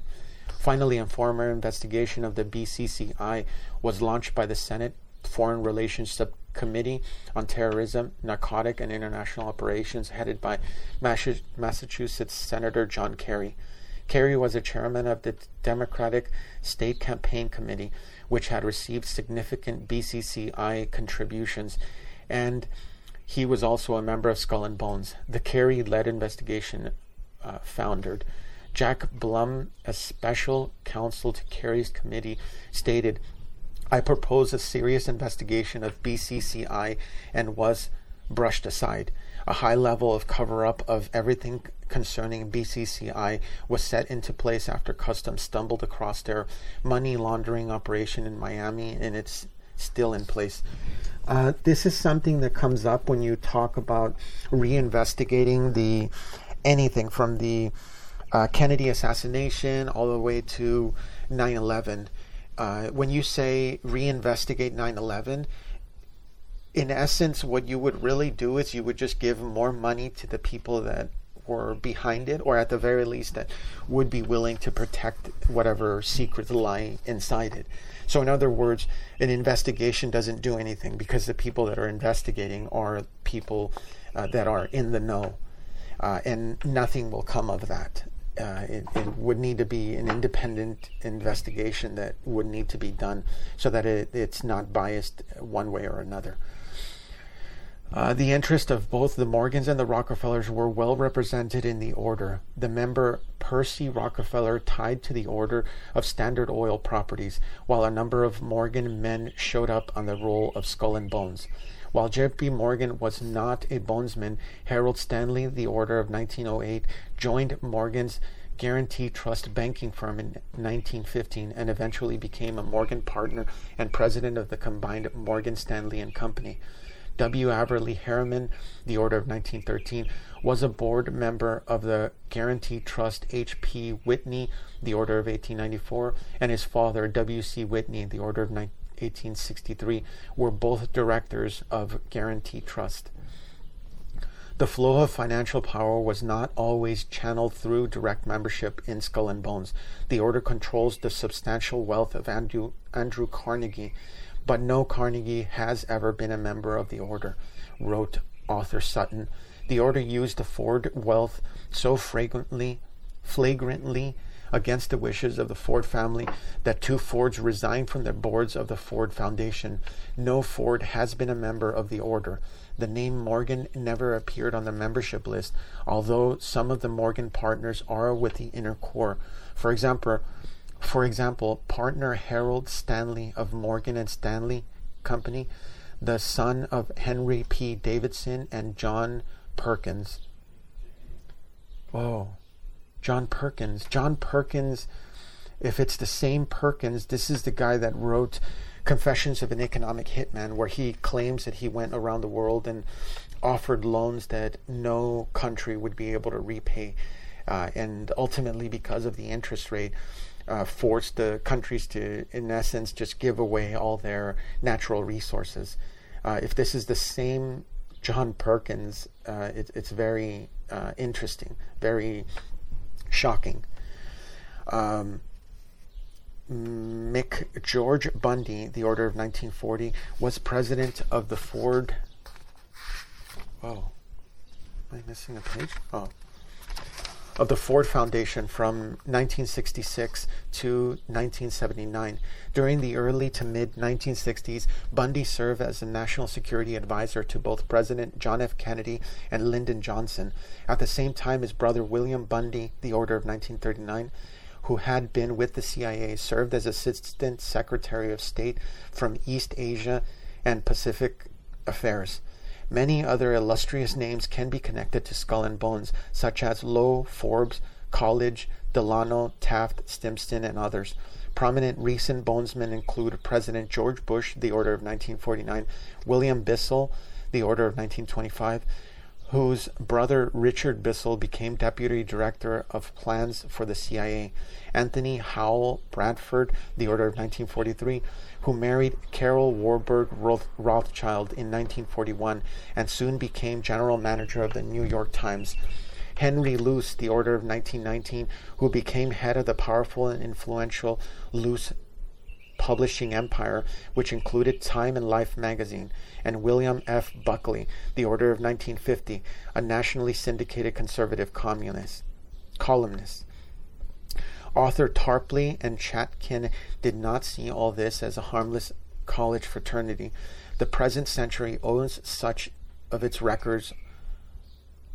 Finally, a formal investigation of the BCCI was launched by the Senate Foreign Relations Subcommittee on Terrorism, Narcotic, and International Operations, headed by Massachusetts Senator John Kerry. Kerry was the chairman of the Democratic State Campaign Committee, which had received significant BCCI contributions, and he was also a member of Skull and Bones. The Kerry led investigation uh, foundered. Jack Blum, a special counsel to Kerry's committee, stated, I propose a serious investigation of BCCI and was brushed aside. A high level of cover up of everything concerning BCCI was set into place after Customs stumbled across their money laundering operation in Miami, and it's still in place. Uh, this is something that comes up when you talk about reinvestigating the anything from the uh, Kennedy assassination all the way to 9 11. Uh, when you say reinvestigate 9 11, in essence, what you would really do is you would just give more money to the people that were behind it, or at the very least, that would be willing to protect whatever secrets lie inside it. So, in other words, an investigation doesn't do anything because the people that are investigating are people uh, that are in the know, uh, and nothing will come of that. Uh, it, it, would need to be an independent investigation that would need to be done so that it, it's not biased one way or another. Uh, the interest of both the Morgans and the Rockefellers were well represented in the order. The member Percy Rockefeller tied to the order of Standard Oil properties, while a number of Morgan men showed up on the roll of Skull and Bones. While J.P. Morgan was not a bonesman, Harold Stanley, the order of 1908, joined Morgan's Guarantee Trust banking firm in 1915 and eventually became a Morgan partner and president of the combined Morgan Stanley and Company. W. Averell Harriman, the Order of 1913, was a board member of the Guarantee Trust H.P. Whitney, the Order of 1894, and his father, W.C. Whitney, the Order of 1863, were both directors of Guarantee Trust. The flow of financial power was not always channeled through direct membership in Skull and Bones. The order controls the substantial wealth of Andrew, Andrew Carnegie, but no Carnegie has ever been a member of the order, wrote author Sutton. The order used the Ford wealth so flagrantly, flagrantly against the wishes of the Ford family that two Fords resigned from the boards of the Ford Foundation. No Ford has been a member of the order. The name Morgan never appeared on the membership list, although some of the Morgan partners are with the inner core. For example, for example, partner Harold Stanley of Morgan and Stanley Company, the son of Henry P. Davison and John Perkins. Oh, John Perkins. John Perkins, if it's the same Perkins, this is the guy that wrote Confessions of an Economic Hitman, where he claims that he went around the world and offered loans that no country would be able to repay. Uh, and ultimately, because of the interest rate, uh, forced the countries to, in essence, just give away all their natural resources. Uh, if this is the same John Perkins, uh, it, it's very uh, interesting, very shocking. Um, McGeorge Bundy, the Order of 1940, was president of the Ford. Oh, am I missing a page? Oh, of the Ford Foundation from 1966 to 1979. During the early to mid 1960s, Bundy served as a national security advisor to both President John F. Kennedy and Lyndon Johnson. At the same time, his brother William Bundy, the Order of 1939, who had been with the CIA, served as Assistant Secretary of State from East Asia and Pacific Affairs. Many other illustrious names can be connected to Skull and Bones, such as Lowe, Forbes, Coolidge, Delano, Taft, Stimson, and others. Prominent recent bonesmen include President George Bush, the Order of 1949, William Bissell, the Order of 1925, whose brother Richard Bissell became Deputy Director of Plans for the CIA, Anthony Howell Bradford, the Order of 1943, who married Carol Warburg Rothschild in 1941 and soon became general manager of the New York Times. Henry Luce, the Order of 1919, who became head of the powerful and influential Luce publishing empire, which included Time and Life magazine, and William F. Buckley, the Order of 1950, a nationally syndicated conservative communist columnist. Arthur Tarpley and Chaitkin did not see all this as a harmless college fraternity. The present century owes such of its records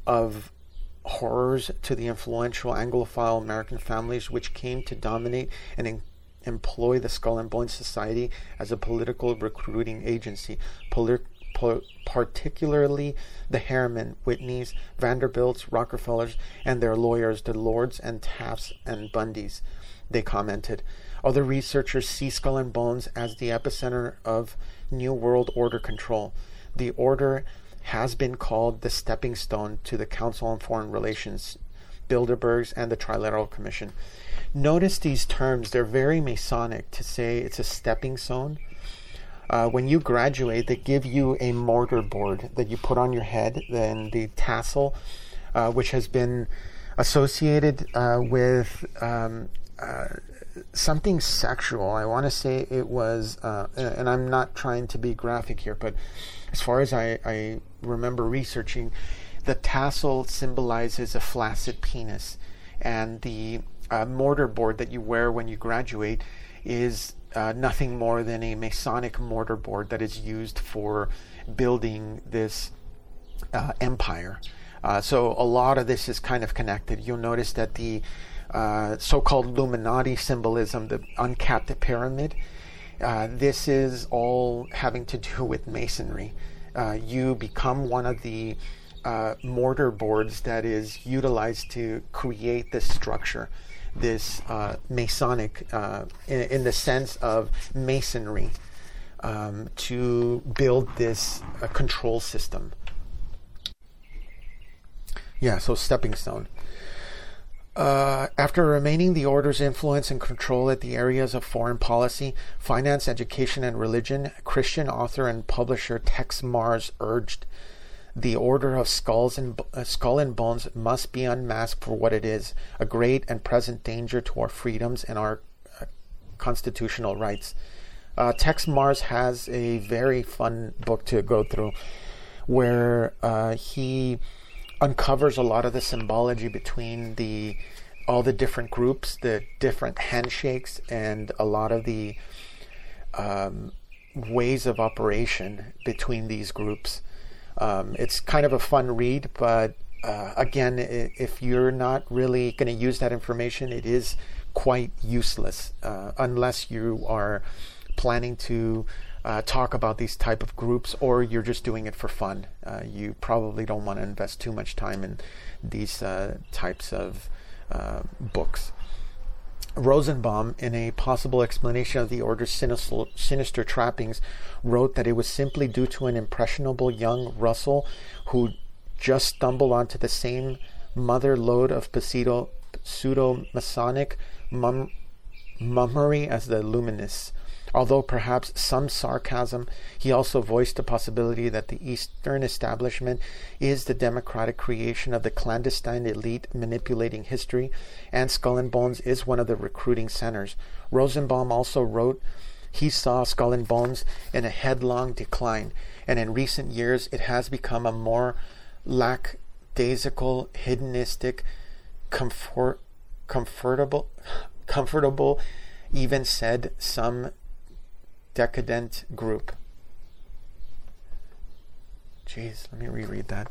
of horrors to the influential Anglophile American families which came to dominate and employ the Skull and Bones Society as a political recruiting agency. Polit- particularly the Harriman, Whitneys, Vanderbilts, Rockefellers, and their lawyers, the Lords and Tafts and Bundys. They commented. Other researchers see Skull and Bones as the epicenter of New World Order control. The order has been called the stepping stone to the Council on Foreign Relations, Bilderbergs, and the Trilateral Commission. Notice these terms, they're very Masonic to say it's a stepping stone uh, when you graduate, they give you a mortar board that you put on your head, then the tassel, uh, which has been associated uh, with um, uh, something sexual. I want to say it was, uh, and I'm not trying to be graphic here, but as far as I, I remember researching, the tassel symbolizes a flaccid penis, and the uh, mortar board that you wear when you graduate is uh, nothing more than a Masonic mortar board that is used for building this uh, empire. Uh, so a lot of this is kind of connected. You'll notice that the uh, so-called Illuminati symbolism, the uncapped pyramid, uh, this is all having to do with masonry. You become one of the mortar boards that is utilized to create this structure this uh, Masonic, uh, in, in, the sense of masonry, um, to build this uh, control system. Yeah, so stepping stone. Uh, after remaining the order's influence and control at the areas of foreign policy, finance, education, and religion, Christian author and publisher Texe Marrs urged The order of skulls and uh, skull and bones must be unmasked for what it is: a great and present danger to our freedoms and our uh, constitutional rights. Uh, Texe Marrs has a very fun book to go through, where uh, he uncovers a lot of the symbology between the all the different groups, the different handshakes, and a lot of the um, ways of operation between these groups. Um, it's kind of a fun read, but uh, again, if you're not really going to use that information, it is quite useless uh, unless you are planning to uh, talk about these type of groups or you're just doing it for fun. Uh, you probably don't want to invest too much time in these uh, types of uh, books. Rosenbaum, in a possible explanation of the order's sinister, sinister, trappings, wrote that it was simply due to an impressionable young Russell who just stumbled onto the same mother lode of pseudo Masonic mum- mummery as the Luminists. Although perhaps some sarcasm, he also voiced the possibility that the Eastern establishment is the democratic creation of the clandestine elite manipulating history, and Skull and Bones is one of the recruiting centers. Rosenbaum also wrote he saw Skull and Bones in a headlong decline, and in recent years it has become a more lackadaisical, hedonistic, comfort, comfortable, comfortable, even said some decadent group. Jeez, let me reread that.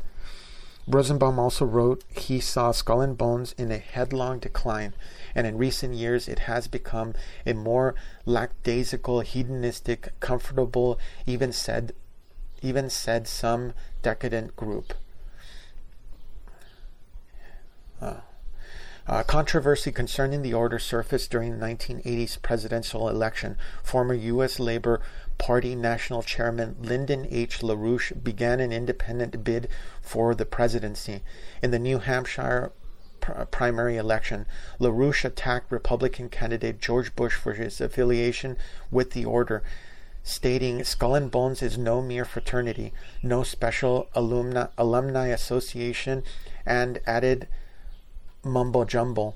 Rosenbaum also wrote he saw Skull and Bones in a headlong decline, and in recent years it has become a more lackadaisical, hedonistic, comfortable, even said even said some decadent group. Uh, controversy concerning the order surfaced during the 1980s presidential election. Former U.S. Labor Party National Chairman Lyndon H. LaRouche began an independent bid for the presidency. In the New Hampshire primary election, LaRouche attacked Republican candidate George Bush for his affiliation with the order stating Skull and Bones is no mere fraternity, no special alumni, alumni association, and added mumbo jumbo.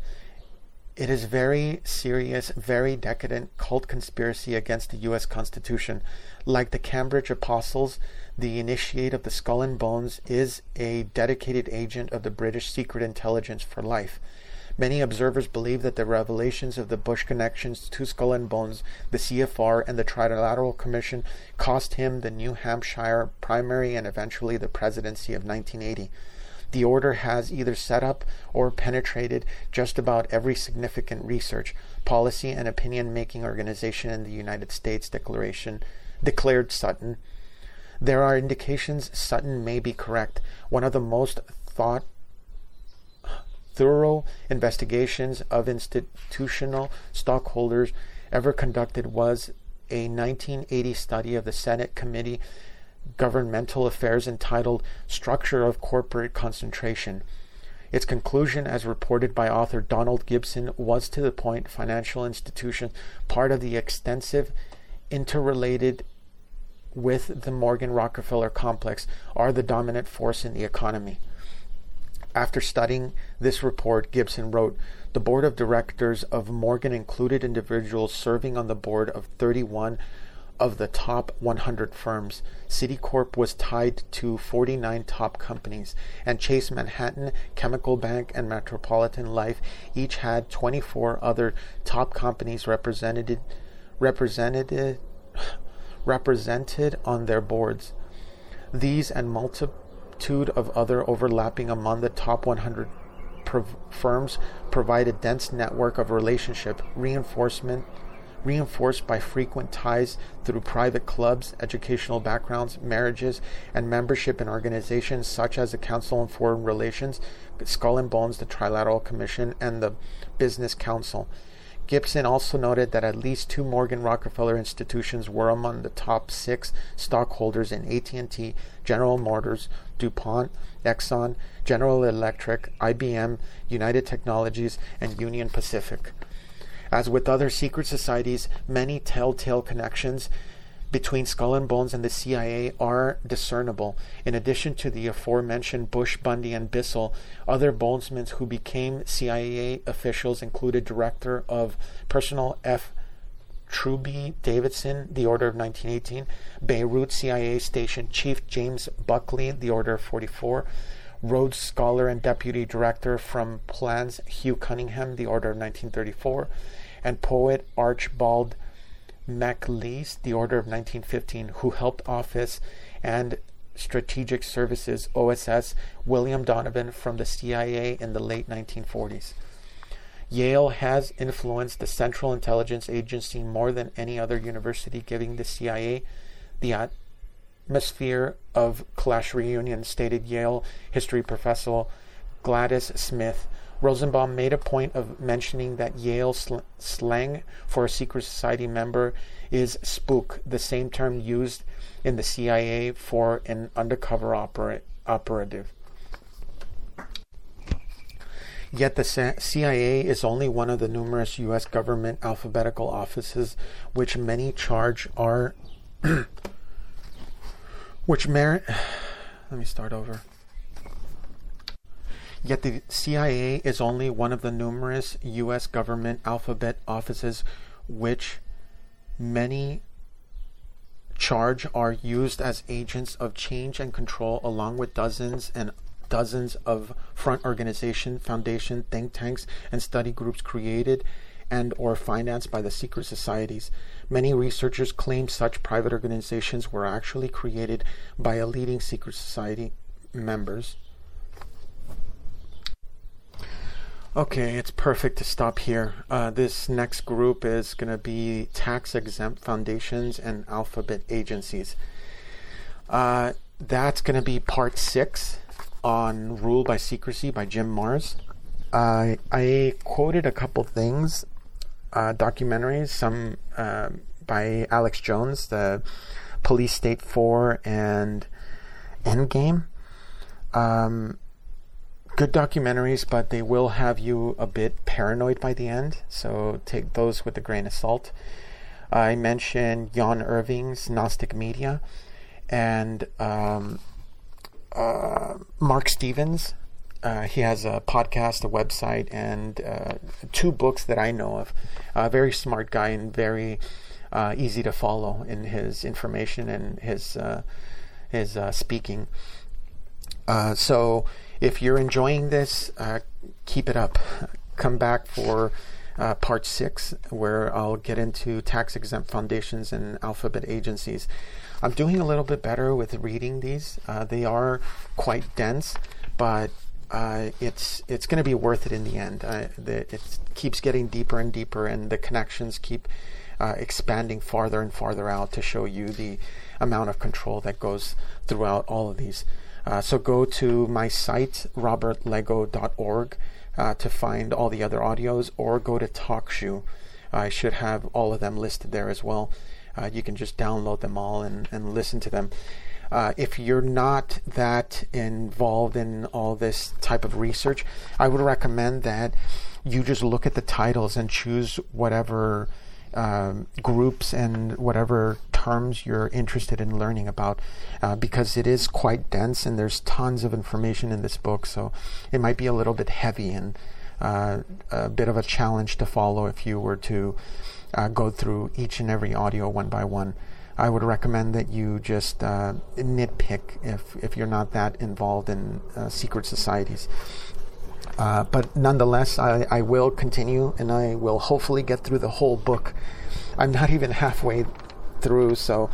It is very serious, very decadent cult conspiracy against the U.S. Constitution. Like the Cambridge Apostles, the initiate of the Skull and Bones is a dedicated agent of the British Secret Intelligence for life. Many observers believe that the revelations of the Bush connections to Skull and Bones, the CFR, and the Trilateral Commission cost him the New Hampshire primary and eventually the presidency of 1980. The order has either set up or penetrated just about every significant research, policy, and opinion making organization in the United States declaration declared Sutton. There are indications Sutton may be correct. One of the most thought thorough investigations of institutional stockholders ever conducted was a 1980 study of the Senate Committee Governmental Affairs entitled Structure of Corporate Concentration. Its conclusion, as reported by author Donald Gibson, was to the point financial institutions, part of the extensive, interrelated with the Morgan Rockefeller complex, are the dominant force in the economy. After studying this report, Gibson wrote The board of directors of Morgan included individuals serving on the board of 31 of the top 100 firms. Citicorp was tied to 49 top companies, and Chase Manhattan, Chemical Bank, and Metropolitan Life each had 24 other top companies represented represented represented on their boards. These and multitude of other overlapping among the top 100 prov- firms provide a dense network of relationship reinforcement reinforced by frequent ties through private clubs, educational backgrounds, marriages, and membership in organizations such as the Council on Foreign Relations, Skull and Bones, the Trilateral Commission, and the Business Council. Gibson also noted that at least two Morgan Rockefeller institutions were among the top six stockholders in AT&T, General Motors, DuPont, Exxon, General Electric, IBM, United Technologies, and Union Pacific. As with other secret societies, many telltale connections between Skull and Bones and the CIA are discernible. In addition to the aforementioned Bush, Bundy, and Bissell, other Bonesmen who became CIA officials included Director of Personnel F. Trubee Davison, the Order of 1918, Beirut CIA Station Chief James Buckley, the Order of 44, Rhodes Scholar and Deputy Director from Plans Hugh Cunningham, the Order of 1934, and poet Archibald MacLeish, the Order of 1915, who helped Office and Strategic Services OSS William Donovan from the CIA in the late 1940s. Yale has influenced the Central Intelligence Agency more than any other university, giving the CIA the atmosphere of class reunion, stated Yale history professor Gaddis Smith. Rosenbaum made a point of mentioning that Yale sl- slang for a secret society member is spook, the same term used in the CIA for an undercover opera- operative. Yet the CIA is only one of the numerous U.S. government alphabetical offices which many charge are. <clears throat> which merit. <sighs> Let me start over. Yet the CIA is only one of the numerous U.S. government alphabet offices which many charge are used as agents of change and control, along with dozens and dozens of front organization, foundation, think tanks, and study groups created and or financed by the secret societies. Many researchers claim such private organizations were actually created by a leading secret society members. Okay, it's perfect to stop here. Uh, this next group is going to be tax exempt foundations and alphabet agencies. Uh, that's going to be part six on Rule by Secrecy by Jim Marrs. Uh, I quoted a couple things, uh, documentaries, some uh, by Alex Jones, the Police State 4 and Endgame. Um, good documentaries, but they will have you a bit paranoid by the end, so take those with a grain of salt. I mentioned Jan Irvin's Gnostic Media and um, uh, Marc Stevens. Uh, he has a podcast, a website, and uh, two books that I know of. A very smart guy and very uh, easy to follow in his information and his uh, his uh, speaking. so, if you're enjoying this, keep it up. Come back for uh, part six, where I'll get into tax exempt foundations and alphabet agencies. I'm doing a little bit better with reading these. Uh, they are quite dense, but uh, it's it's going to be worth it in the end. The, it keeps getting deeper and deeper, and the connections keep uh, expanding farther and farther out to show you the amount of control that goes throughout all of these. Uh, so go to my site, robertlego.org, uh, to find all the other audios, or go to TalkShoe. I should have all of them listed there as well. Uh, you can just download them all and, and listen to them. Uh, if you're not that involved in all this type of research, I would recommend that you just look at the titles and choose whatever um, groups and whatever terms you're interested in learning about uh, because it is quite dense and there's tons of information in this book, so it might be a little bit heavy and uh, a bit of a challenge to follow if you were to uh, go through each and every audio one by one. I would recommend that you just uh, nitpick if, if you're not that involved in uh, secret societies. Uh, but nonetheless, I, I will continue and I will hopefully get through the whole book. I'm not even halfway through, so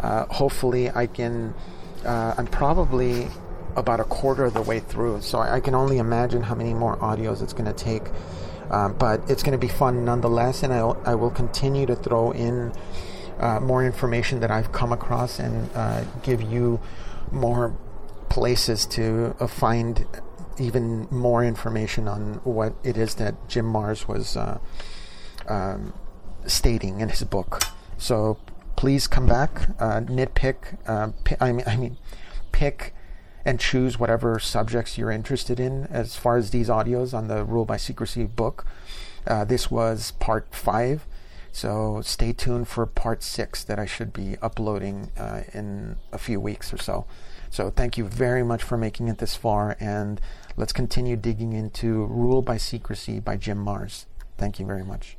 uh, hopefully I can. Uh, I'm probably about a quarter of the way through, so I, I can only imagine how many more audios it's going to take um, but it's going to be fun nonetheless, and I'll, I will continue to throw in uh, more information that I've come across and uh, give you more places to uh, find even more information on what it is that Jim Marrs was uh, um, stating in his book. So please come back, uh, nitpick. Uh, I mean, I mean, pick and choose whatever subjects you're interested in as far as these audios on the Rule by Secrecy book. Uh, this was part five. So stay tuned for part six that I should be uploading uh, in a few weeks or so. So thank you very much for making it this far, and let's continue digging into Rule by Secrecy by Jim Marrs. Thank you very much.